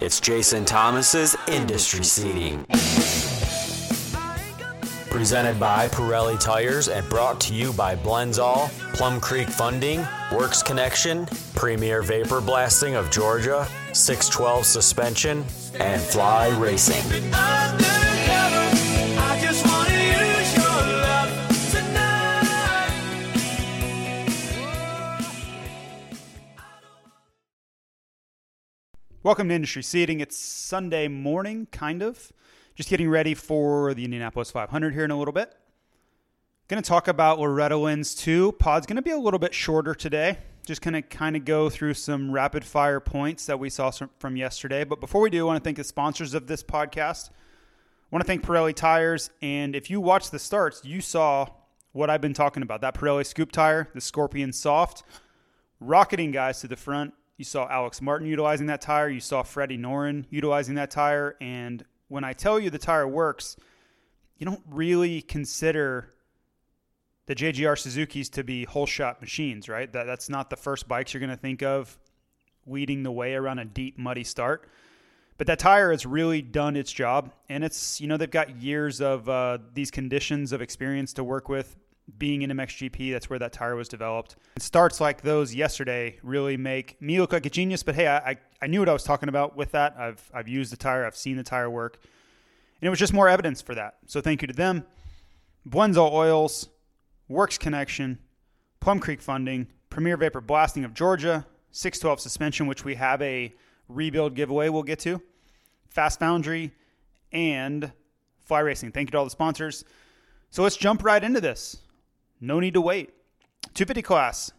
It's Jason Thomas's Industry Seating. Presented by Pirelli Tires and brought to you by Blendzall, Plum Creek Funding, Works Connection, Premier Vapor Blasting of Georgia, 612 Suspension, and Fly Racing. Welcome to Industry Seating. It's Sunday morning, kind of. Just getting ready for the Indianapolis 500 here in a little bit. Going to talk about Loretta Lynn's 2. Pod's going to be a little bit shorter today. Just going to kind of go through some rapid fire points that we saw from yesterday. But before we do, I want to thank the sponsors of this podcast. I want to thank Pirelli Tires. And if you watched the starts, you saw what I've been talking about that Pirelli Scoop tire, the Scorpion Soft rocketing guys to the front. You saw Alex Martin utilizing that tire. You saw Freddie Noren utilizing that tire. And when I tell you the tire works, you don't really consider the JGR Suzuki's to be whole shot machines, right? That, that's not the first bikes you're going to think of leading the way around a deep, muddy start. But that tire has really done its job. And it's, you know, they've got years of uh, these conditions of experience to work with. Being in MXGP, that's where that tire was developed. Starts like those yesterday really make me look like a genius. But hey, I, I, I knew what I was talking about with that. I've, I've used the tire, I've seen the tire work. And it was just more evidence for that. So thank you to them. Blendzall Oils, Works Connection, Plum Creek Funding, Premier Vapor Blasting of Georgia, 612 Suspension, which we have a rebuild giveaway we'll get to, Fast Foundry, and Fly Racing. Thank you to all the sponsors. So let's jump right into this. No need to wait. 250 class.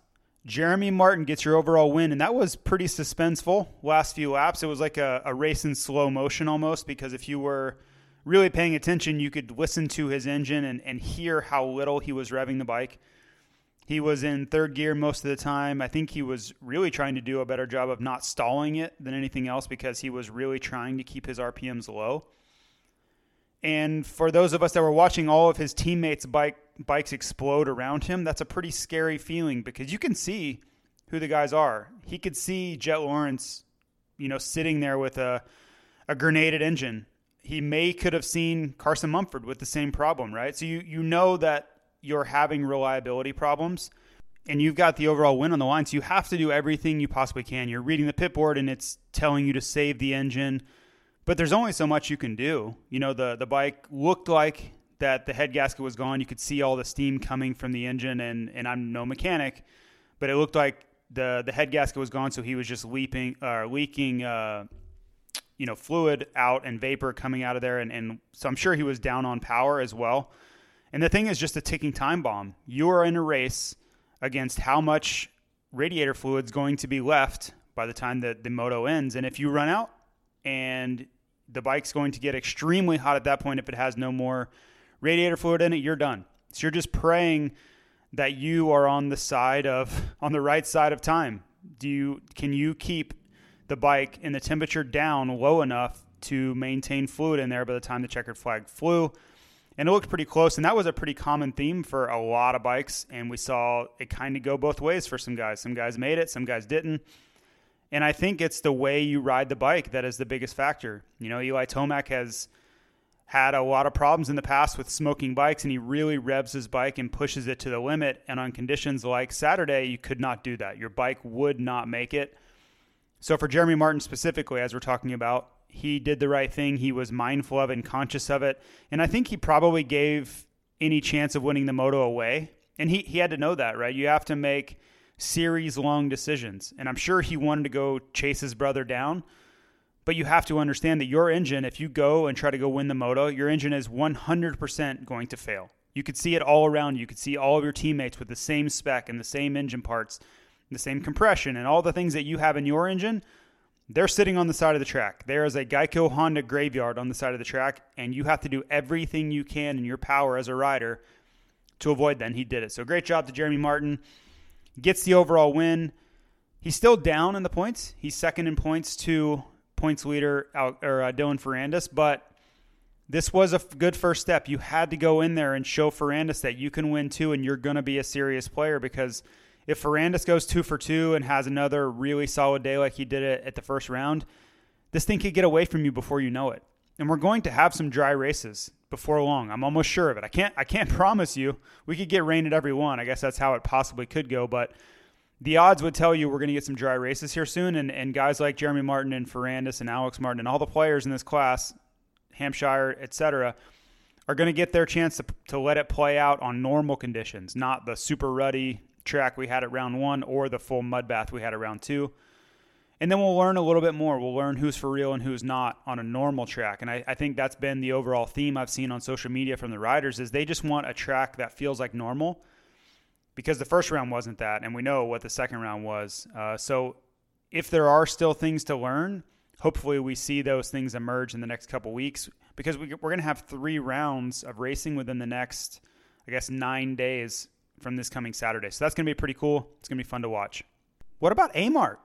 Jeremy Martin gets your overall win, and that was pretty suspenseful last few laps. It was like a, a race in slow motion almost because if you were really paying attention, you could listen to his engine and, and hear how little he was revving the bike. He was in third gear most of the time. I think he was really trying to do a better job of not stalling it than anything else because he was really trying to keep his RPMs low. And for those of us that were watching all of his teammates' bike bikes explode around him, that's a pretty scary feeling because you can see who the guys are. He could see Jet Lawrence, you know, sitting there with a a grenaded engine. He may could have seen Carson Mumford with the same problem, right? So you you know that you're having reliability problems and you've got the overall win on the line. So you have to do everything you possibly can. You're reading the pit board and it's telling you to save the engine, but there's only so much you can do. You know, the the bike looked like that the head gasket was gone. You could see all the steam coming from the engine, and and I'm no mechanic, but it looked like the the head gasket was gone. So he was just leaping or leaking. Uh, you know, fluid out and vapor coming out of there, and, and so I'm sure he was down on power as well. And the thing is just a ticking time bomb. You are in a race against how much radiator fluid's going to be left by the time that the moto ends. And if you run out and the bike's going to get extremely hot at that point if it has no more radiator fluid in it, you're done. So you're just praying that you are on the side of on the right side of time. Do you can you keep the bike and the temperature down low enough to maintain fluid in there by the time the checkered flag flew? And it looked pretty close, and that was a pretty common theme for a lot of bikes. And we saw it kind of go both ways for some guys. Some guys made it, some guys didn't. And I think it's the way you ride the bike that is the biggest factor. You know, Eli Tomac has had a lot of problems in the past with smoking bikes, and he really revs his bike and pushes it to the limit. And on conditions like Saturday, you could not do that. Your bike would not make it. So for Jeremy Martin specifically, as we're talking about, he did the right thing. He was mindful of and conscious of it. And I think he probably gave any chance of winning the moto away. And he, he had to know that, right? You have to make series long decisions. And I'm sure he wanted to go chase his brother down. But you have to understand that your engine, if you go and try to go win the moto, your engine is 100% going to fail. You could see it all around you. Could see all of your teammates with the same spec and the same engine parts, the same compression, and all the things that you have in your engine. they're sitting on the side of the track. There is a Geico Honda graveyard on the side of the track, and you have to do everything you can in your power as a rider to avoid that. And he did it. So great job to Jeremy Martin. Gets the overall win. He's still down in the points. He's second in points to points leader or uh, Dylan Ferrandis, but this was a good first step. You had to go in there and show Ferrandis that you can win too, and you're going to be a serious player because if Ferrandis goes two for two and has another really solid day like he did it at the first round, this thing could get away from you before you know it. And we're going to have some dry races before long. I'm almost sure of it. I can't I can't promise you we could get rain at every one. I guess that's how it possibly could go, but the odds would tell you we're going to get some dry races here soon. And, and guys like Jeremy Martin and Ferrandis and Alex Martin and all the players in this class, Hampshire, etc., are going to get their chance to, to let it play out on normal conditions, not the super ruddy track we had at round one or the full mud bath we had at round two. And then we'll learn a little bit more. We'll learn who's for real and who's not on a normal track. And I, I think that's been the overall theme I've seen on social media from the riders is they just want a track that feels like normal because the first round wasn't that, and we know what the second round was. Uh, so if there are still things to learn, hopefully we see those things emerge in the next couple weeks because we, we're going to have three rounds of racing within the next, I guess, nine days from this coming Saturday. So that's going to be pretty cool. It's going to be fun to watch. What about Amart?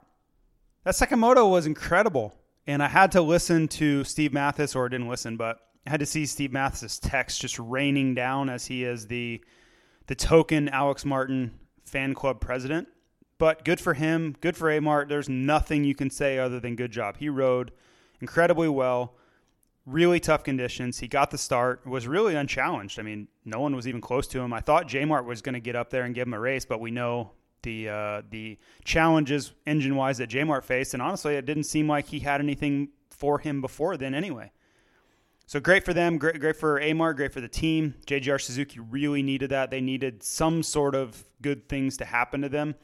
That second moto was incredible. And I had to listen to Steve Matthes, or didn't listen, but I had to see Steve Matthes' text just raining down as he is the the token Alex Martin fan club president. But good for him, good for Amart. There's nothing you can say other than good job. He rode incredibly well, really tough conditions. He got the start, was really unchallenged. I mean, no one was even close to him. I thought J Mart was going to get up there and give him a race, but we know the uh, the challenges engine wise that J Mart faced, and honestly, it didn't seem like he had anything for him before then anyway. So great for them, great, great for Amart, great for the team. JGR Suzuki really needed that. They needed some sort of good things to happen to them.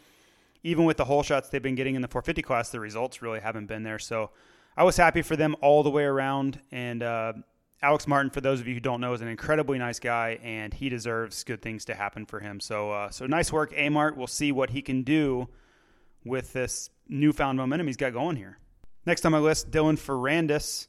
Even with the hole shots they've been getting in the 450 class, the results really haven't been there. So I was happy for them all the way around. And uh, Alex Martin, for those of you who don't know, is an incredibly nice guy, and he deserves good things to happen for him. So, uh, so nice work, Amart. We'll see what he can do with this newfound momentum he's got going here. Next on my list, Dylan Ferrandis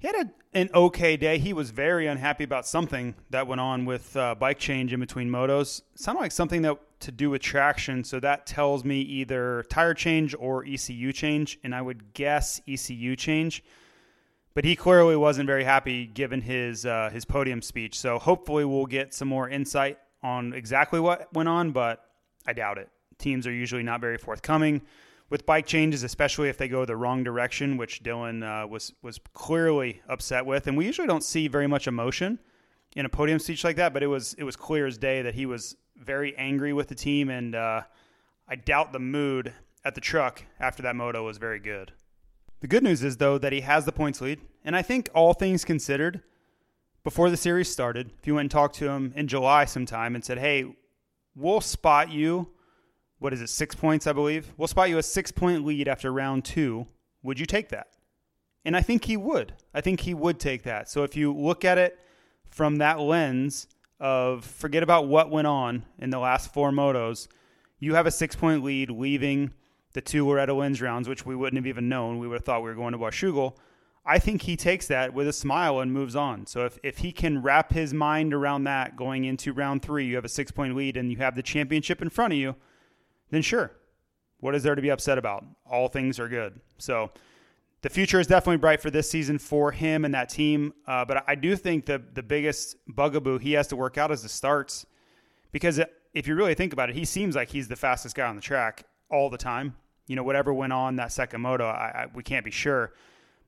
he had a, an okay day. He was very unhappy about something that went on with uh, bike change in between motos. Sounded like something that to do with traction. So that tells me either tire change or ECU change, and I would guess ECU change. But he clearly wasn't very happy given his uh, his podium speech. So hopefully we'll get some more insight on exactly what went on, but I doubt it. Teams are usually not very forthcoming with bike changes, especially if they go the wrong direction, which Dylan uh, was was clearly upset with. And we usually don't see very much emotion in a podium speech like that, but it was it was clear as day that he was very angry with the team, and uh, I doubt the mood at the truck after that moto was very good. The good news is though that he has the points lead, and I think all things considered, before the series started, if you went and talked to him in July sometime and said, "Hey, we'll spot you." What is it, six points, I believe. We'll spot you a six point lead after round two. Would you take that? And I think he would. I think he would take that. So if you look at it from that lens of forget about what went on in the last four motos, you have a six point lead leaving the two Loretta Lynn's rounds, which we wouldn't have even known. We would have thought we were going to Washougal. I think he takes that with a smile and moves on. So if, if he can wrap his mind around that going into round three, you have a six point lead and you have the championship in front of you – then sure. What is there to be upset about? All things are good. So the future is definitely bright for this season for him and that team. Uh, but I do think the the biggest bugaboo he has to work out is the starts, because if you really think about it, he seems like he's the fastest guy on the track all the time. You know, whatever went on that second moto, I, I, we can't be sure.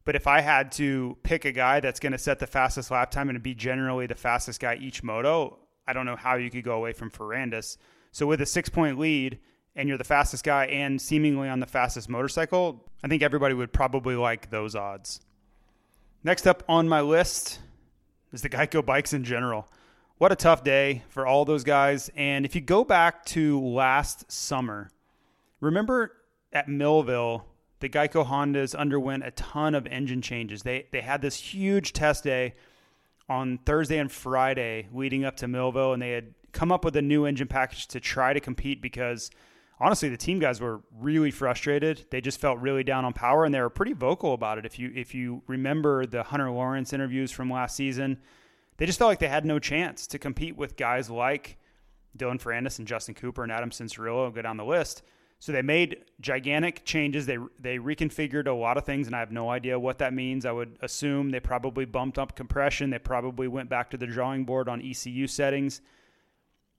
But if I had to pick a guy that's going to set the fastest lap time and be generally the fastest guy each moto, I don't know how you could go away from Ferrandis. So with a six point lead and you're the fastest guy and seemingly on the fastest motorcycle, I think everybody would probably like those odds. Next up on my list is the Geico bikes in general. What a tough day for all those guys. And if you go back to last summer, remember at Millville, the Geico Hondas underwent a ton of engine changes. They they had this huge test day on Thursday and Friday leading up to Millville, and they had come up with a new engine package to try to compete because honestly, the team guys were really frustrated. They just felt really down on power, and they were pretty vocal about it. If you if you remember the Hunter Lawrence interviews from last season, they just felt like they had no chance to compete with guys like Dylan Ferrandis and Justin Cooper and Adam Cianciarulo. Go down the list. So they made gigantic changes. They they reconfigured a lot of things, and I have no idea what that means. I would assume they probably bumped up compression. They probably went back to the drawing board on ECU settings,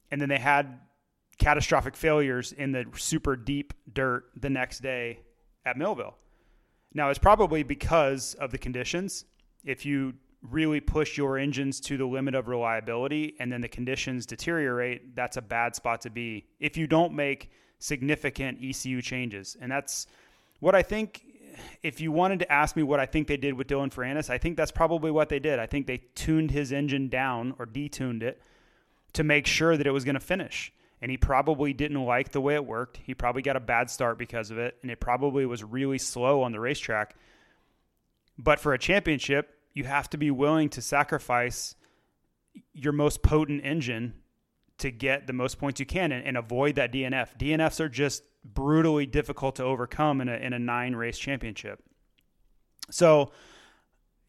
and then they had catastrophic failures in the super deep dirt the next day at Millville. Now, it's probably because of the conditions. If you really push your engines to the limit of reliability and then the conditions deteriorate, that's a bad spot to be if you don't make significant ECU changes. And that's what I think. If you wanted to ask me what I think they did with Dylan Ferrandis, I think that's probably what they did. I think they tuned his engine down or detuned it to make sure that it was going to finish and he probably didn't like the way it worked. He probably got a bad start because of it, and it probably was really slow on the racetrack. But for a championship, you have to be willing to sacrifice your most potent engine to get the most points you can and, and avoid that DNF. DNFs are just brutally difficult to overcome in a, in a nine race championship. So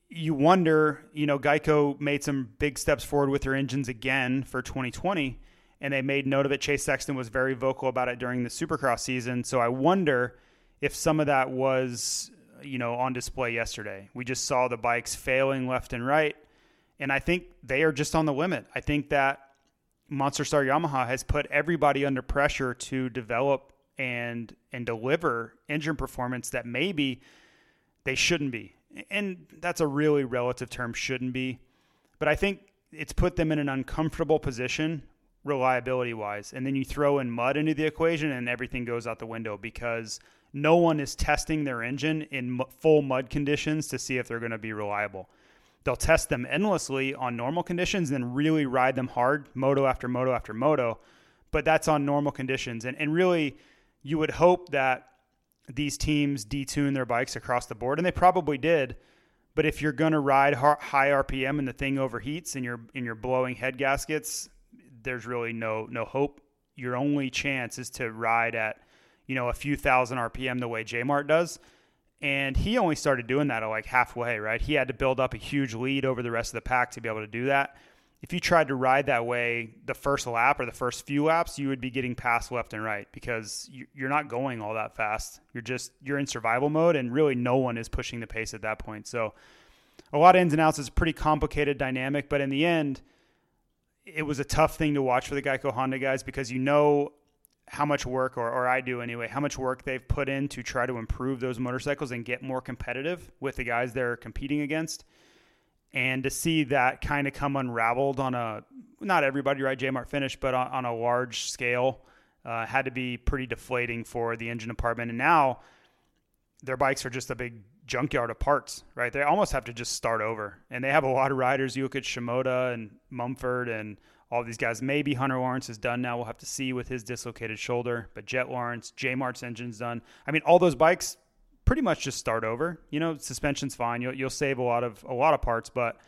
you wonder, you know, Geico made some big steps forward with their engines again for 2020 and they made note of it. Chase Sexton was very vocal about it during the Supercross season. So I wonder if some of that was, you know, on display yesterday. We just saw the bikes failing left and right, and I think they are just on the limit. I think that Monster Star Yamaha has put everybody under pressure to develop and and deliver engine performance that maybe they shouldn't be. And that's a really relative term shouldn't be. But I think it's put them in an uncomfortable position reliability wise. And then you throw in mud into the equation and everything goes out the window because no one is testing their engine in full mud conditions to see if they're going to be reliable. They'll test them endlessly on normal conditions then really ride them hard, moto after moto after moto. But that's on normal conditions. And, and really, you would hope that these teams detune their bikes across the board, and they probably did. But if you're going to ride high RPM and the thing overheats and you're and you're blowing head gaskets, there's really no no hope. Your only chance is to ride at you know a few thousand RPM the way J Mart does. And he only started doing that at like halfway, right? He had to build up a huge lead over the rest of the pack to be able to do that. If you tried to ride that way the first lap or the first few laps, you would be getting passed left and right because you're not going all that fast. You're just you're in survival mode, and really no one is pushing the pace at that point. So a lot of ins and outs. It's a pretty complicated dynamic, but in the end, it was a tough thing to watch for the Geico Honda guys because you know how much work, or, or I do anyway, how much work they've put in to try to improve those motorcycles and get more competitive with the guys they're competing against. And to see that kind of come unraveled on a, not everybody, right? J Mart finished, but on, on, a large scale, uh, had to be pretty deflating for the engine department. And now their bikes are just a big junkyard of parts, right? They almost have to just start over. And they have a lot of riders, Yukic Shimoda and Mumford and all these guys. Maybe Hunter Lawrence is done now. We'll have to see with his dislocated shoulder. But Jet Lawrence, J Mart's engine's done. I mean, all those bikes pretty much just start over. You know, suspension's fine. You'll, you'll save a lot of a lot of parts, but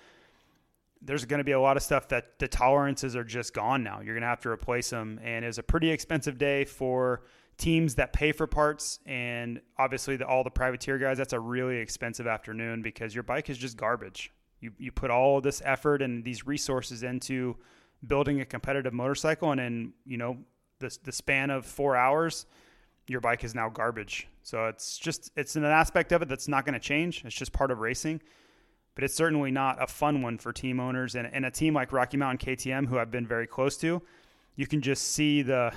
there's going to be a lot of stuff that the tolerances are just gone now. You're going to have to replace them, and it's a pretty expensive day for teams that pay for parts and obviously the, all the privateer guys that's a really expensive afternoon because your bike is just garbage. You, you put all this effort and these resources into building a competitive motorcycle and in you know the, the span of four hours your bike is now garbage. So it's just it's an aspect of it that's not going to change. It's just part of racing but it's certainly not a fun one for team owners. And, and a team like rocky mountain ktm who i've been very close to you can just see the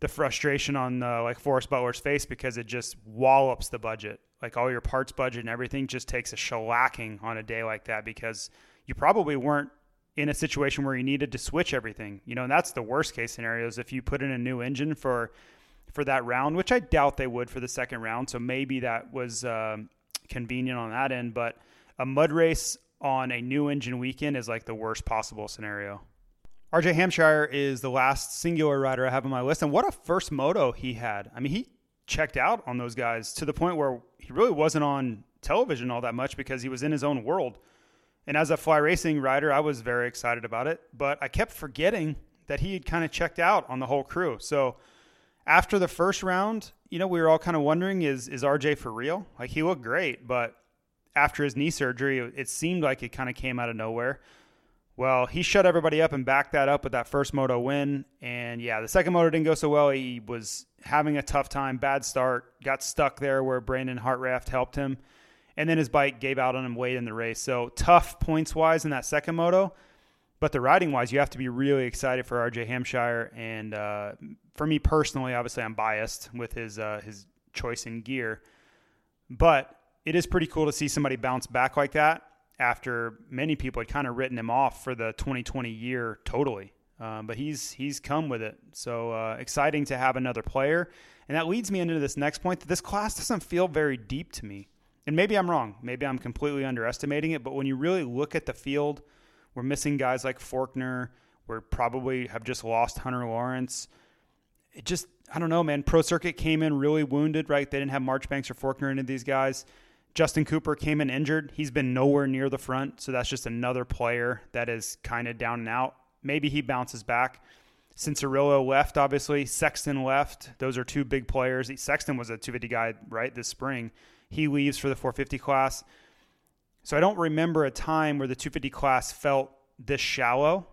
the frustration on uh, like Forrest Butler's face because it just wallops the budget. Like all your parts budget and everything just takes a shellacking on a day like that because you probably weren't in a situation where you needed to switch everything. You know, and that's the worst case scenario is if you put in a new engine for for that round, which I doubt they would for the second round. So maybe that was uh, convenient on that end, but a mud race on a new engine weekend is like the worst possible scenario. RJ Hampshire is the last singular rider I have on my list, and what a first moto he had. I mean, he checked out on those guys to the point where he really wasn't on television all that much because he was in his own world. And as a fly racing rider, I was very excited about it, but I kept forgetting that he had kind of checked out on the whole crew. So after the first round, you know, we were all kind of wondering is is RJ for real? Like he looked great, but after his knee surgery, it seemed like it kind of came out of nowhere. Well, he shut everybody up and backed that up with that first moto win. And yeah, the second moto didn't go so well. He was having a tough time, bad start, got stuck there where Brandon Hartranft helped him. And then his bike gave out on him late in the race. So tough points wise in that second moto. But the riding wise, you have to be really excited for RJ Hampshire. And uh, for me personally, obviously, I'm biased with his uh, his choice in gear. But it is pretty cool to see somebody bounce back like that after many people had kind of written him off for the 2020 year totally. Um, but he's he's come with it. So uh, exciting to have another player, and that leads me into this next point that this class doesn't feel very deep to me. And maybe I'm wrong. Maybe I'm completely underestimating it. But when you really look at the field, we're missing guys like Forkner. We probably have just lost Hunter Lawrence. It just I don't know, man. Pro Circuit came in really wounded, right? They didn't have Marchbanks or Forkner into these guys. Justin Cooper came in injured. He's been nowhere near the front, so that's just another player that is kind of down and out. Maybe he bounces back. Cianciarulo left, obviously. Sexton left. Those are two big players. Sexton was a 250 guy, right, this spring. He leaves for the 450 class. So I don't remember a time where the 250 class felt this shallow.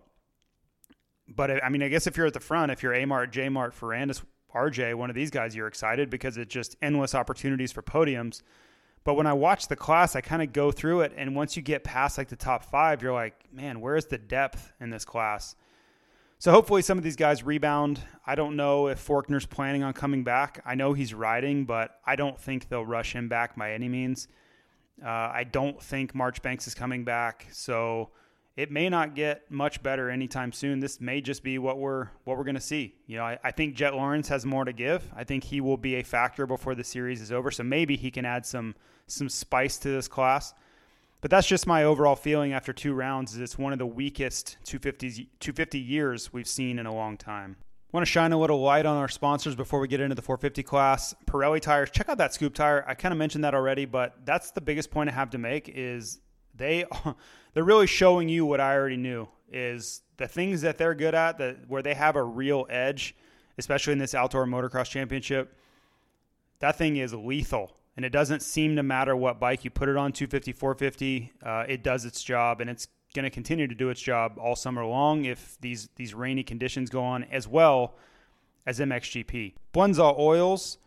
But I mean, I guess if you're at the front, if you're Amart, J Mart, Ferrandis, RJ, one of these guys, you're excited because it's just endless opportunities for podiums. But when I watch the class, I kind of go through it, and once you get past like the top five, you're like, man, where's the depth in this class? So hopefully some of these guys rebound. I don't know if Forkner's planning on coming back. I know he's riding, but I don't think they'll rush him back by any means. Uh, I don't think Marchbanks is coming back, so it may not get much better anytime soon. This may just be what we're what we're going to see. You know, I, I, think Jet Lawrence has more to give. I think he will be a factor before the series is over. So maybe he can add some some spice to this class. But that's just my overall feeling after two rounds. Is it's one of the weakest 250 250 years we've seen in a long time. Want to shine a little light on our sponsors before we get into the 450 class. Pirelli tires. Check out that scoop tire. I kind of mentioned that already, but that's the biggest point I have to make is they they're really showing you what I already knew is the things that they're good at that where they have a real edge, especially in this outdoor motocross championship. That thing is lethal, and it doesn't seem to matter what bike you put it on 250, 450. Uh, it does its job, and it's going to continue to do its job all summer long if these these rainy conditions go on, as well as MXGP. Blendzall oils.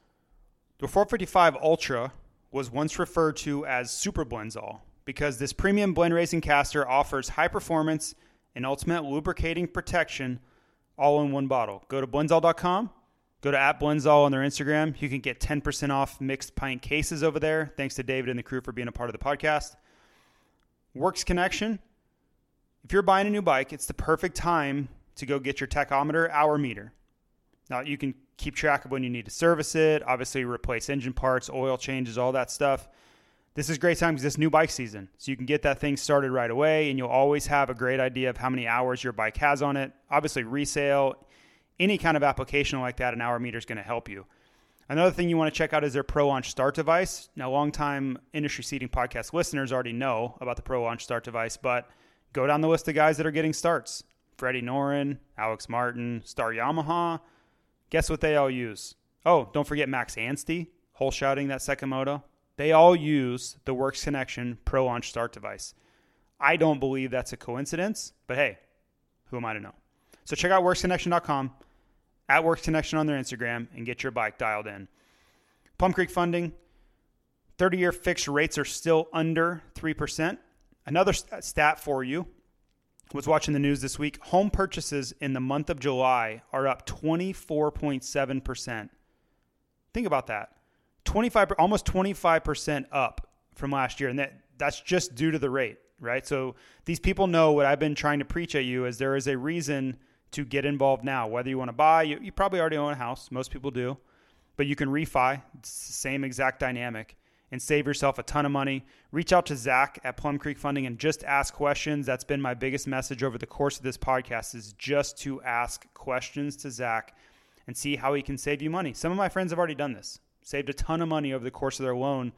The 455 Ultra was once referred to as Super Blendzall because this premium blend racing castor offers high performance and ultimate lubricating protection all in one bottle. Go to blendzall.com, go to at blendzall on their Instagram. You can get 10% off mixed pint cases over there. Thanks to David and the crew for being a part of the podcast. Works Connection. If you're buying a new bike, it's the perfect time to go get your tachometer hour meter. Now, you can keep track of when you need to service it, obviously, replace engine parts, oil changes, all that stuff this is great time because it's new bike season. So you can get that thing started right away and you'll always have a great idea of how many hours your bike has on it. Obviously, resale, any kind of application like that, an hour meter is going to help you. Another thing you want to check out is their Pro Launch Start device. Now, longtime industry seating podcast listeners already know about the Pro Launch Start device, but go down the list of guys that are getting starts Freddie Noren, Alex Martin, Star Yamaha. Guess what they all use? Oh, don't forget Max Anstie, hole shouting that second moto. They all use the Works Connection Pro Launch Start device. I don't believe that's a coincidence, but hey, who am I to know? So check out worksconnection.com, at Works Connection on their Instagram, and get your bike dialed in. Plum Creek funding, 30 year fixed rates are still under 3%. Another stat for you was watching the news this week. Home purchases in the month of July are up 24.7%. Think about that. 25 almost 25% up from last year and that that's just due to the rate right? So these people know what i've been trying to preach at you is there is a reason to get involved now whether you want to buy you, you probably already own a house most people do but you can refi it's the same exact dynamic and save yourself a ton of money. Reach out to zach at plum creek funding and just ask questions. That's been my biggest message over the course of this podcast is just to ask questions to zach and see how he can save you money. Some of my friends have already done this saved a ton of money over the course of their loan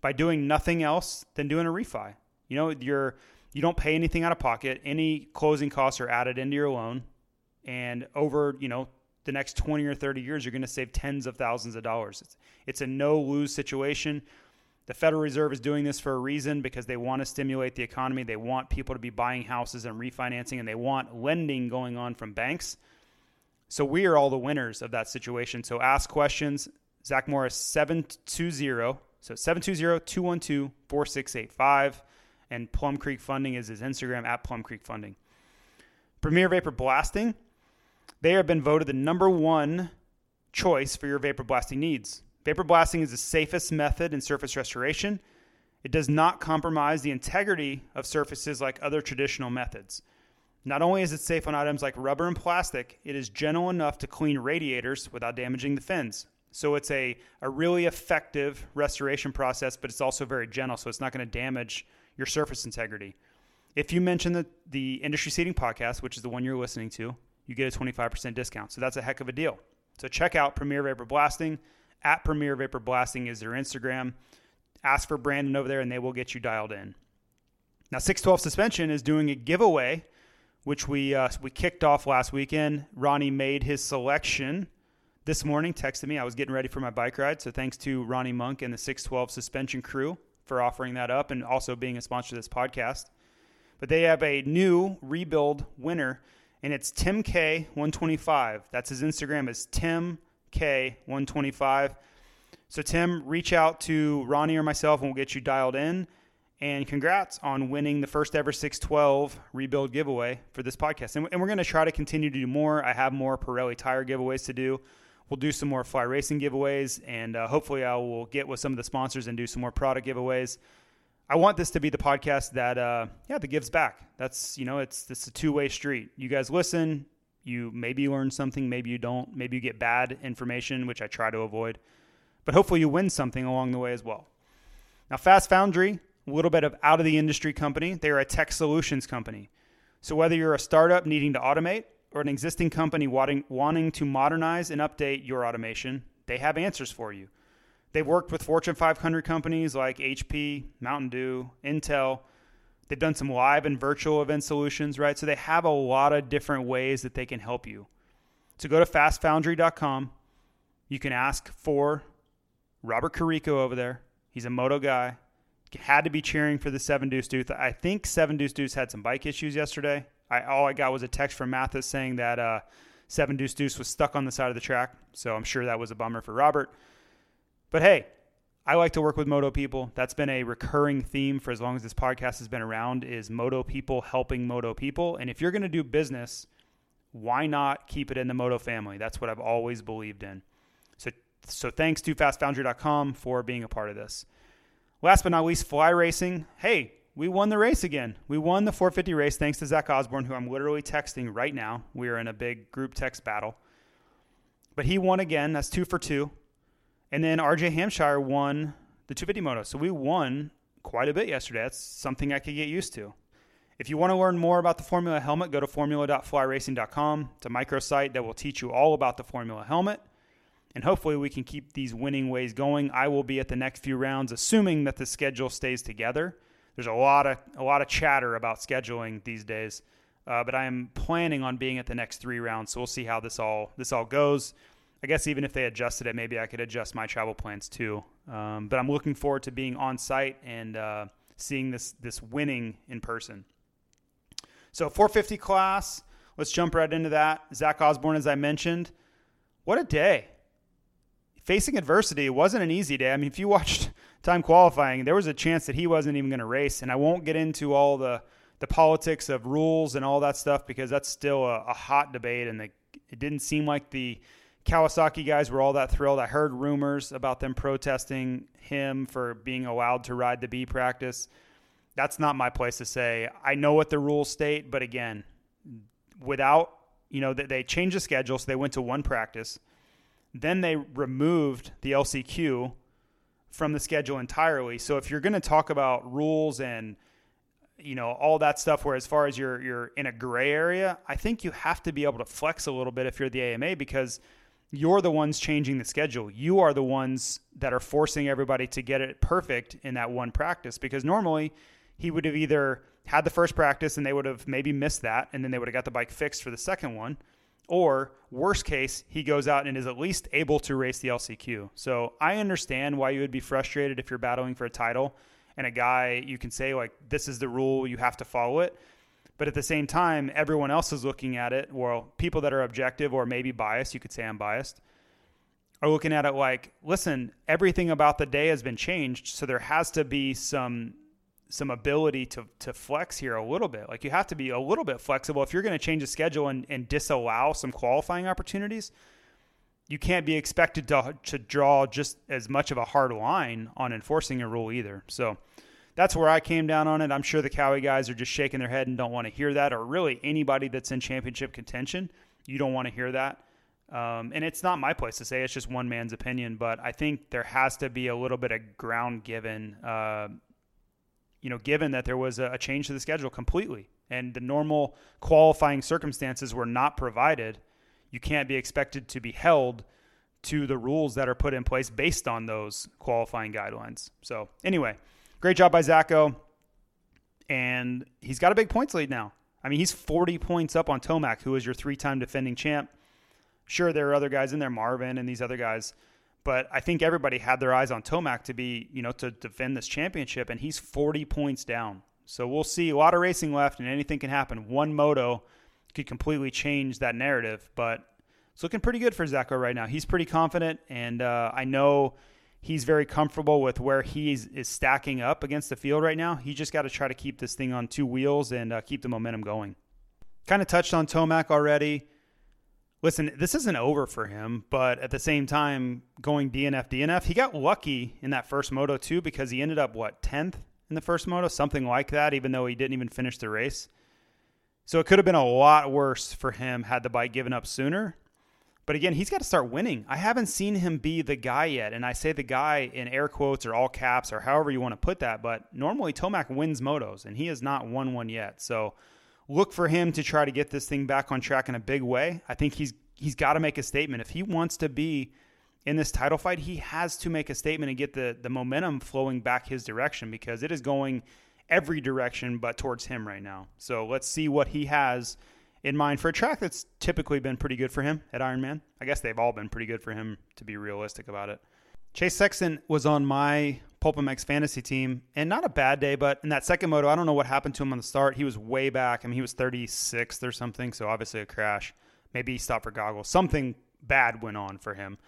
by doing nothing else than doing a refi. You know, you're you don't pay anything out of pocket. Any closing costs are added into your loan, and over you know the next 20 or 30 years, you're going to save tens of thousands of dollars. It's, it's a no lose situation. The Federal Reserve is doing this for a reason because they want to stimulate the economy. They want people to be buying houses and refinancing, and they want lending going on from banks. So we are all the winners of that situation. So ask questions. Zach Morris, 720. So 720 212 4685. And Plum Creek Funding is his Instagram at Plum Creek Funding. Premier Vapor Blasting, they have been voted the number one choice for your vapor blasting needs. Vapor blasting is the safest method in surface restoration. It does not compromise the integrity of surfaces like other traditional methods. Not only is it safe on items like rubber and plastic, it is gentle enough to clean radiators without damaging the fins. So it's a, a really effective restoration process, but it's also very gentle, so it's not going to damage your surface integrity. If you mention the, the industry seating podcast, which is the one you're listening to, you get a 25% discount. So that's a heck of a deal. So check out Premier Vapor Blasting. At Premier Vapor Blasting is their Instagram. Ask for Brandon over there and they will get you dialed in. Now, 612 Suspension is doing a giveaway, which we, uh, we kicked off last weekend. Ronnie made his selection this morning, texted me. I was getting ready for my bike ride. So thanks to Ronnie Monk and the 612 Suspension crew for offering that up and also being a sponsor of this podcast. But they have a new rebuild winner, and it's Tim K125. That's his Instagram is Tim K125. So, Tim, reach out to Ronnie or myself and we'll get you dialed in. And congrats on winning the first ever 612 rebuild giveaway for this podcast. And, we're going to try to continue to do more. I have more Pirelli tire giveaways to do. We'll do some more fly racing giveaways, and uh, hopefully, I will get with some of the sponsors and do some more product giveaways. I want this to be the podcast that, uh, yeah, that gives back. That's you know, it's it's a two way street. You guys listen, you maybe learn something, maybe you don't. Maybe you get bad information, which I try to avoid. But hopefully you win something along the way as well. Now, Fast Foundry, a little bit of out of the industry company. They are a tech solutions company. So whether you're a startup needing to automate or an existing company wanting, wanting to modernize and update your automation, they have answers for you. They've worked with Fortune 500 companies like HP, Mountain Dew, Intel, They've done some live and virtual event solutions, right? So they have a lot of different ways that they can help you. So go to fastfoundry.com. You can ask for Robert Carico over there. He's a moto guy. Had to be cheering for the Seven Deuce Deuce. I think Seven Deuce Deuce had some bike issues yesterday. I all I got was a text from Matthes saying that uh, Seven Deuce Deuce was stuck on the side of the track. So I'm sure that was a bummer for Robert. But hey, I like to work with moto people. That's been a recurring theme for as long as this podcast has been around is moto people helping moto people. And if you're going to do business, why not keep it in the moto family? That's what I've always believed in. So so thanks to fastfoundry.com for being a part of this. Last but not least, fly racing. Hey, we won the race again. We won the 450 race thanks to Zach Osborne, who I'm literally texting right now. We are in a big group text battle. But he won again. That's two for two. And then RJ Hampshire won the 250 moto. So we won quite a bit yesterday. That's something I could get used to. If you want to learn more about the Formula helmet, go to formula.flyracing.com. It's a microsite that will teach you all about the Formula helmet. And hopefully we can keep these winning ways going. I will be at the next few rounds, assuming that the schedule stays together. There's a lot of a lot of chatter about scheduling these days, uh, but I am planning on being at the next three rounds. So we'll see how this all this all goes. I guess even if they adjusted it, maybe I could adjust my travel plans too. Um, but I'm looking forward to being on site and uh, seeing this this winning in person. So 450 class, let's jump right into that. Zach Osborne, as I mentioned, what a day! Facing adversity, wasn't an easy day. I mean, if you watched time qualifying, there was a chance that he wasn't even going to race. And I won't get into all the the politics of rules and all that stuff because that's still a, a hot debate, and the, it didn't seem like the Kawasaki guys were all that thrilled. I heard rumors about them protesting him for being allowed to ride the B practice. That's not my place to say. I know what the rules state, but again, without, you know, they changed the schedule, so they went to one practice. Then they removed the LCQ from the schedule entirely. So if you're going to talk about rules and you know all that stuff where as far as you're you're in a gray area, I think you have to be able to flex a little bit if you're the AMA because – you're the ones changing the schedule. You are the ones that are forcing everybody to get it perfect in that one practice because normally he would have either had the first practice and they would have maybe missed that and then they would have got the bike fixed for the second one Or worst case, he goes out and is at least able to race the LCQ. So I understand why you would be frustrated if you're battling for a title and a guy you can say like this is the rule, you have to follow it. But at the same time, everyone else is looking at it. Well, people that are objective or maybe biased, you could say I'm biased, are looking at it like, listen, everything about the day has been changed, so there has to be some some ability to to flex here a little bit. Like you have to be a little bit flexible if you're going to change the schedule and, and disallow some qualifying opportunities. You can't be expected to to draw just as much of a hard line on enforcing a rule either. So that's where I came down on it. I'm sure the Kawi guys are just shaking their head and don't want to hear that, or really anybody that's in championship contention, you don't want to hear that. Um, and it's not my place to say; it's just one man's opinion. But I think there has to be a little bit of ground given uh, you know, given that there was a, change to the schedule completely and the normal qualifying circumstances were not provided, you can't be expected to be held to the rules that are put in place based on those qualifying guidelines. So, anyway, great job by Zacho. And he's got a big points lead now. I mean, he's 40 points up on Tomac, who is your three time defending champ. Sure, there are other guys in there, Marvin and these other guys but I think everybody had their eyes on Tomac to be, you know, to defend this championship, and he's 40 points down. So we'll see a lot of racing left, and anything can happen. One moto could completely change that narrative, but it's looking pretty good for Zacho right now. He's pretty confident, and uh, I know he's very comfortable with where he is, stacking up against the field right now. He just got to try to keep this thing on two wheels and uh, keep the momentum going. Kind of touched on Tomac already listen, this isn't over for him, but at the same time, going DNF, DNF, he got lucky in that first moto too because he ended up, what, 10th in the first moto? Something like that, even though he didn't even finish the race. So it could have been a lot worse for him had the bike given up sooner. But again, he's got to start winning. I haven't seen him be the guy yet. And I say the guy in air quotes or all caps or however you want to put that. But normally Tomac wins motos and he has not won one yet. So look for him to try to get this thing back on track in a big way. I think he's he's got to make a statement. If he wants to be in this title fight, he has to make a statement and get the the momentum flowing back his direction because it is going every direction but towards him right now. So let's see what he has in mind for a track that's typically been pretty good for him at Ironman. I guess they've all been pretty good for him to be realistic about it. Chase Sexton was on my PulpMX fantasy team, and not a bad day, but in that second moto, I don't know what happened to him on the start. He was way back. I mean, he was 36th or something, so obviously a crash. Maybe he stopped for goggles. Something bad went on for him.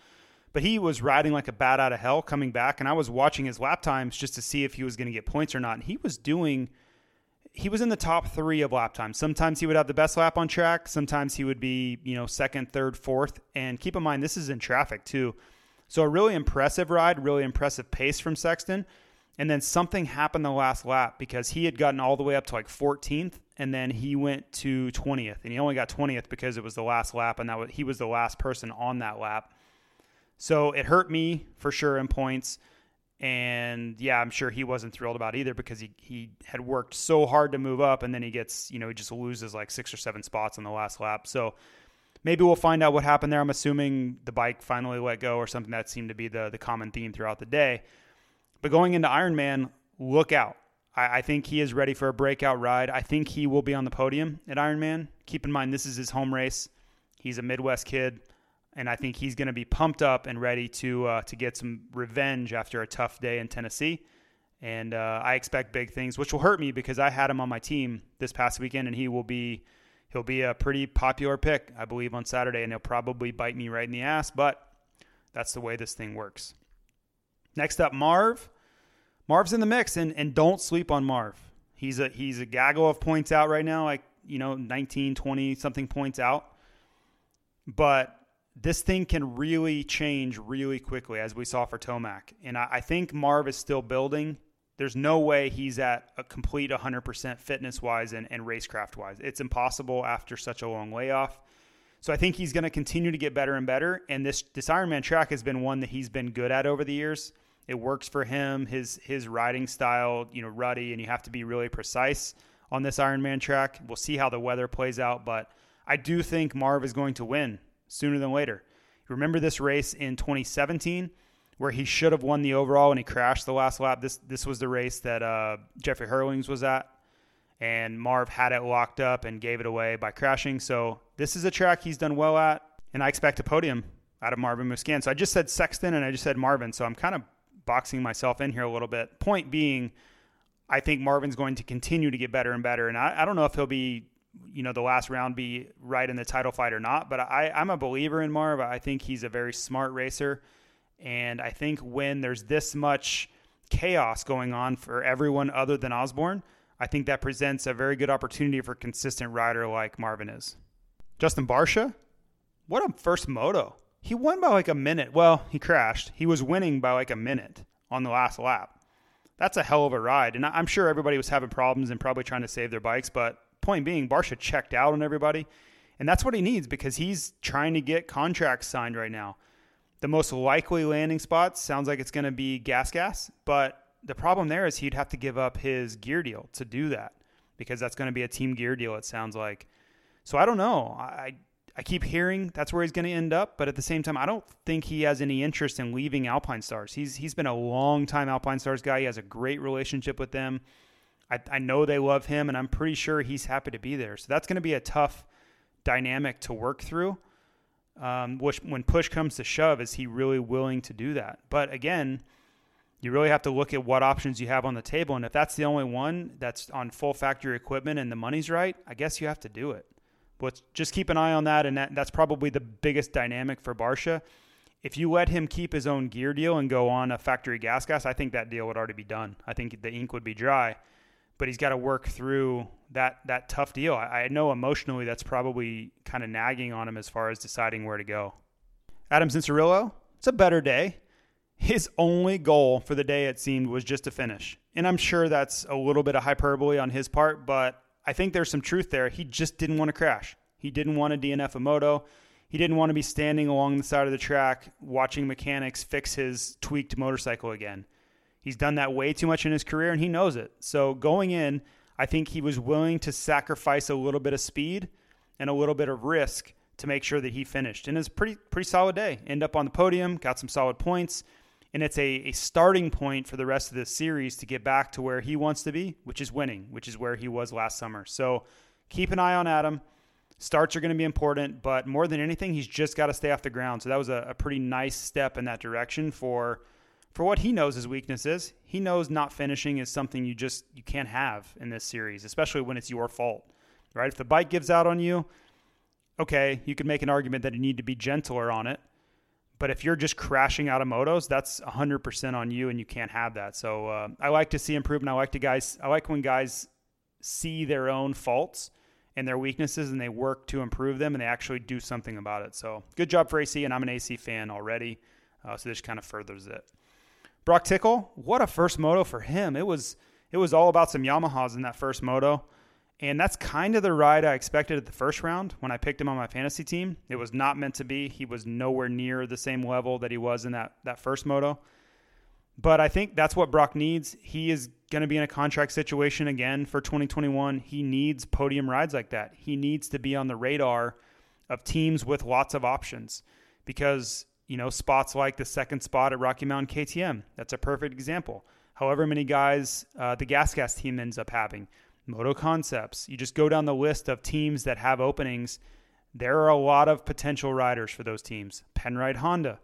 But he was riding like a bat out of hell coming back, and I was watching his lap times just to see if he was going to get points or not. And he was doing, he was in the top three of lap times. Sometimes he would have the best lap on track. Sometimes he would be, you know, second, third, fourth. And keep in mind, this is in traffic too. So a really impressive ride, really impressive pace from Sexton. And then something happened the last lap because he had gotten all the way up to like 14th and then he went to 20th and he only got 20th because it was the last lap and that was, he was the last person on that lap. So it hurt me for sure in points. And yeah, I'm sure he wasn't thrilled about either because he, he had worked so hard to move up and then he gets, you know, he just loses like six or seven spots on the last lap. So maybe we'll find out what happened there. I'm assuming the bike finally let go or something that seemed to be the, the common theme throughout the day. But going into Ironman, look out. I, I think he is ready for a breakout ride. I think he will be on the podium at Ironman. Keep in mind, this is his home race. He's a Midwest kid, and I think he's going to be pumped up and ready to uh, to get some revenge after a tough day in Tennessee. And uh, I expect big things, which will hurt me because I had him on my team this past weekend, and he will be he'll be a pretty popular pick, I believe, on Saturday, and he'll probably bite me right in the ass, but that's the way this thing works. Next up, Marv. Marv's in the mix, and, and don't sleep on Marv. He's a he's a gaggle of points out right now, like you know, 19, 20 something points out. But this thing can really change really quickly, as we saw for Tomac. And I, I think Marv is still building there's no way he's at a complete 100% fitness wise and, and racecraft wise. It's impossible after such a long layoff. So I think he's going to continue to get better and better. And this this Ironman track has been one that he's been good at over the years. It works for him. His his riding style, you know, ruddy, and you have to be really precise on this Ironman track. We'll see how the weather plays out, but I do think Marv is going to win sooner than later. Remember this race in 2017? Where he should have won the overall and he crashed the last lap. This this was the race that uh, Jeffrey Herlings was at, and Marv had it locked up and gave it away by crashing. So This is a track he's done well at, and I expect a podium out of Marvin Musquin. So I just said Sexton and I just said Marvin. So I'm kind of boxing myself in here a little bit. Point being, I think Marvin's going to continue to get better and better. And I, I don't know if he'll be, you know, the last round be right in the title fight or not, but I, I'm a believer in Marv. I think he's a very smart racer. And I think when there's this much chaos going on for everyone other than Osborne, I think that presents a very good opportunity for a consistent rider like Marvin is. Justin Barcia, what a first moto. He won by like a minute. Well, he crashed. He was winning by like a minute on the last lap. That's a hell of a ride. And I'm sure everybody was having problems and probably trying to save their bikes. But point being, Barcia checked out on everybody. And that's what he needs because he's trying to get contracts signed right now. The most likely landing spot sounds like it's going to be gas gas. But the problem there is he'd have to give up his gear deal to do that because that's going to be a team gear deal, it sounds like. So I don't know. I I keep hearing that's where he's going to end up, but at the same time, I don't think he has any interest in leaving Alpinestars. He's he's been a long time Alpinestars guy. He has a great relationship with them. I, I know they love him, and I'm pretty sure he's happy to be there. So that's going to be a tough dynamic to work through. Um, which, when push comes to shove, is he really willing to do that? But again, you really have to look at what options you have on the table, and if that's the only one that's on full factory equipment and the money's right, I guess you have to do it. But just keep an eye on that, and that, that's probably the biggest dynamic for Barcia. If you let him keep his own gear deal and go on a factory gas gas, I think that deal would already be done. I think the ink would be dry. But he's got to work through that that tough deal. I, I know emotionally that's probably kind of nagging on him as far as deciding where to go. Adam Cianciarulo, it's a better day. His only goal for the day, it seemed, was just to finish. And I'm sure that's a little bit of hyperbole on his part, but I think there's some truth there. He just didn't want to crash. He didn't want to DNF a moto. He didn't want to be standing along the side of the track watching mechanics fix his tweaked motorcycle again. He's done that way too much in his career and he knows it. So going in, I think he was willing to sacrifice a little bit of speed and a little bit of risk to make sure that he finished. And it's pretty pretty solid day. End up on the podium, got some solid points and it's a, a starting point for the rest of this series to get back to where he wants to be, which is winning, which is where he was last summer. So keep an eye on Adam. Starts are going to be important, but more than anything, he's just got to stay off the ground. So that was a, a pretty nice step in that direction for for what he knows his weakness is. He knows not finishing is something you just you can't have in this series, especially when it's your fault. Right? If the bike gives out on you, okay, you could make an argument that you need to be gentler on it. But if you're just crashing out of motos, that's 100% on you, and you can't have that. So uh, I like to see improvement. I like to guys. I like when guys see their own faults and their weaknesses, and they work to improve them, and they actually do something about it. So good job for AC, and I'm an AC fan already. Uh, so this kind of furthers it. Broc Tickle, what a first moto for him! It was it was all about some Yamahas in that first moto. And that's kind of the ride I expected at the first round when I picked him on my fantasy team. It was not meant to be. He was nowhere near the same level that he was in that, that first moto. But I think that's what Broc needs. He is going to be in a contract situation again for 2021. He needs podium rides like that. He needs to be on the radar of teams with lots of options because, you know, spots like the second spot at Rocky Mountain KTM, that's a perfect example. However many guys uh, the Gas Gas team ends up having, Moto Concepts. You just go down the list of teams that have openings. There are a lot of potential riders for those teams. Penrite Honda.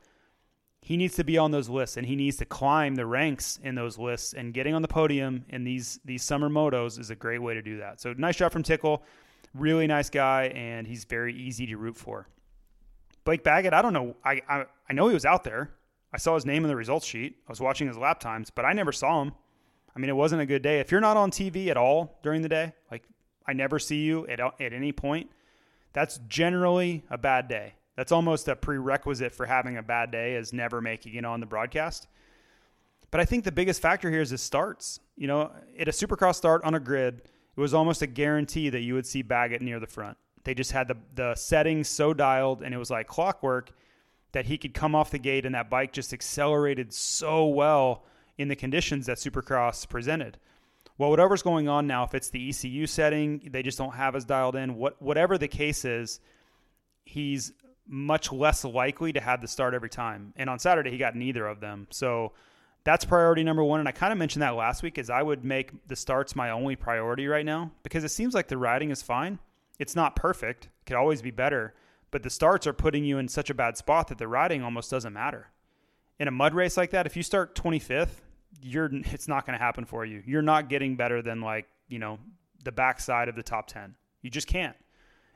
He needs to be on those lists and he needs to climb the ranks in those lists and getting on the podium in these these summer motos is a great way to do that. So nice job from Tickle. Really nice guy and he's very easy to root for. Blake Baggett, I don't know. I, I I know he was out there. I saw his name in the results sheet. I was watching his lap times, but I never saw him. I mean, it wasn't a good day. If you're not on TV at all during the day, like I never see you at, at any point, that's generally a bad day. That's almost a prerequisite for having a bad day is never making it on the broadcast. But I think the biggest factor here is the starts. You know, at a supercross start on a grid, it was almost a guarantee that you would see Baggett near the front. They just had the, the settings so dialed, and it was like clockwork that he could come off the gate, and that bike just accelerated so well in the conditions that Supercross presented. Well, whatever's going on now, if it's the ECU setting, they just don't have us dialed in. What whatever the case is, he's much less likely to have the start every time. And on Saturday, he got neither of them. So that's priority number one. And I kind of mentioned that last week, is I would make the starts my only priority right now because it seems like the riding is fine. It's not perfect could always be better. But the starts are putting you in such a bad spot that the riding almost doesn't matter. In a mud race like that, if you start 25th, you're it's not going to happen for you. You're not getting better than like, you know, the backside of the top 10. You just can't.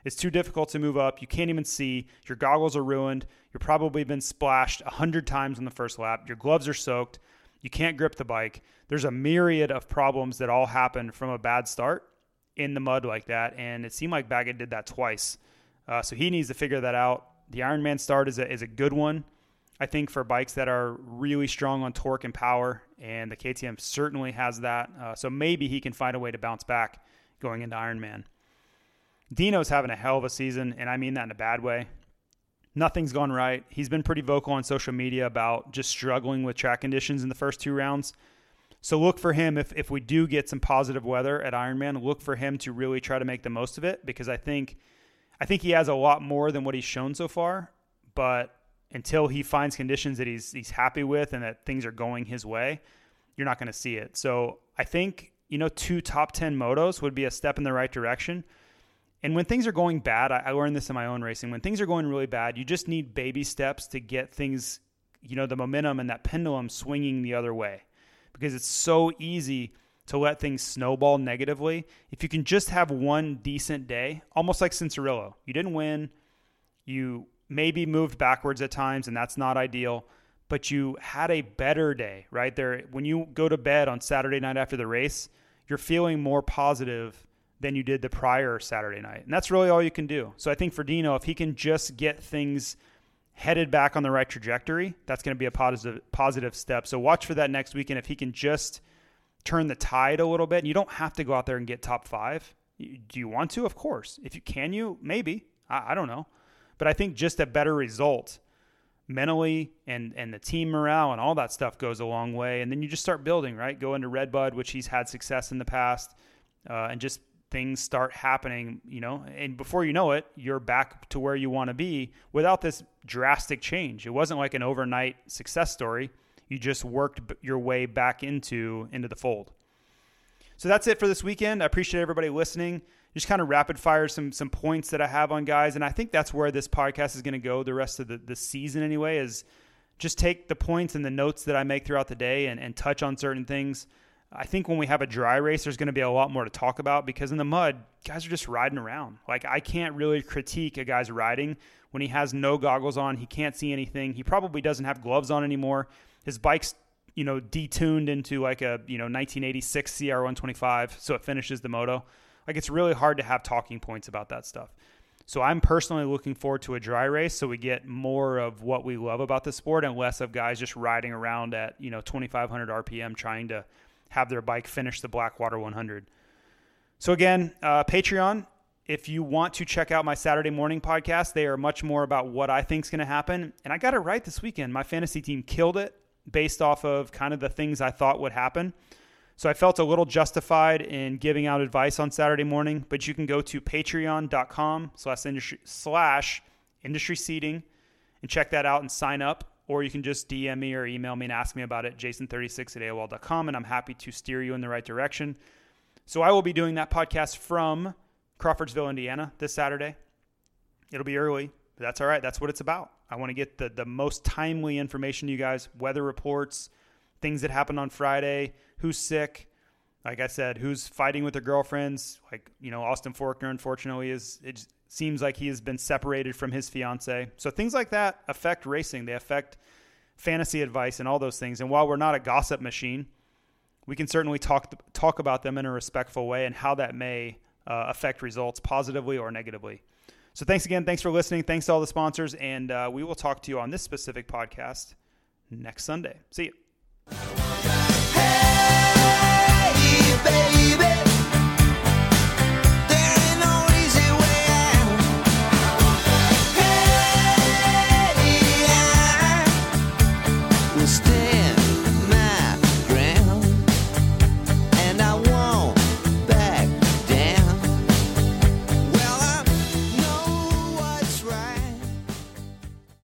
It's too difficult to move up. You can't even see. Your goggles are ruined. You've probably been splashed a hundred times on the first lap. Your gloves are soaked. You can't grip the bike. There's a myriad of problems that all happen from a bad start in the mud like that. And it seemed like Baggett did that twice. Uh, so he needs to figure that out. The Ironman start is a, is a good one, I think, for bikes that are really strong on torque and power. And the KTM certainly has that. Uh, so maybe he can find a way to bounce back going into Ironman. Dino's having a hell of a season, and I mean that in a bad way. Nothing's gone right. He's been pretty vocal on social media about just struggling with track conditions in the first two rounds. So look for him if, if we do get some positive weather at Ironman, look for him to really try to make the most of it because I think I think he has a lot more than what he's shown so far, but until he finds conditions that he's he's happy with and that things are going his way, you're not going to see it. So I think, you know, two top 10 motos would be a step in the right direction. And when things are going bad, I, I learned this in my own racing. When things are going really bad, you just need baby steps to get things, you know, the momentum and that pendulum swinging the other way because it's so easy to let things snowball negatively. If you can just have one decent day, almost like Cianciarulo, you didn't win, you maybe moved backwards at times, and that's not ideal, but you had a better day, right? There, when you go to bed on Saturday night after the race, you're feeling more positive than you did the prior Saturday night. And that's really all you can do. So I think for Dino, if he can just get things headed back on the right trajectory, that's going to be a positive positive step. So watch for that next weekend if he can just turn the tide a little bit. You don't have to go out there and get top five. Do you want to? Of course. If you can, you maybe. I, I don't know, but I think just a better result mentally and and the team morale and all that stuff goes a long way. And then you just start building, right? Go into Redbud, which he's had success in the past, uh, and just things start happening, you know, and before you know it, you're back to where you want to be without this drastic change. It wasn't like an overnight success story. You just worked your way back into into the fold. So that's it for this weekend. I appreciate everybody listening. Just kind of rapid fire some some points that I have on guys, and I think that's where this podcast is going to go the rest of the, the season anyway. Is just take the points and the notes that I make throughout the day and, and touch on certain things. I think when we have a dry race, there's going to be a lot more to talk about because in the mud, guys are just riding around. Like, I can't really critique a guy's riding when he has no goggles on. He can't see anything. He probably doesn't have gloves on anymore. His bike's, you know, detuned into like a, you know, 1986 CR 125, so it finishes the moto. Like, it's really hard to have talking points about that stuff. So I'm personally looking forward to a dry race so we get more of what we love about the sport and less of guys just riding around at, you know, 2500 RPM trying to have their bike finish the Blackwater 100. So, again, uh, Patreon, if you want to check out my Saturday morning podcast, they are much more about what I think is going to happen. And I got it right this weekend. My fantasy team killed it based off of kind of the things I thought would happen. So I felt a little justified in giving out advice on Saturday morning, but you can go to patreon.com slash industry, seating and check that out and sign up or you can just DM me or email me and ask me about it, jason36 at AOL.com, and I'm happy to steer you in the right direction. So I will be doing that podcast from Crawfordsville, Indiana this Saturday. It'll be early, but that's all right. That's what it's about. I want to get the, the most timely information to you guys, weather reports, things that happened on Friday, who's sick, like I said, who's fighting with their girlfriends. Like, you know, Austin Forkner, unfortunately, is seems like he has been separated from his fiance. So things like that affect racing. They affect fantasy advice and all those things. And while we're not a gossip machine, we can certainly talk talk about them in a respectful way and how that may uh, affect results positively or negatively. So thanks again. Thanks for listening. Thanks to all the sponsors, and uh, we will talk to you on this specific podcast next Sunday. See you.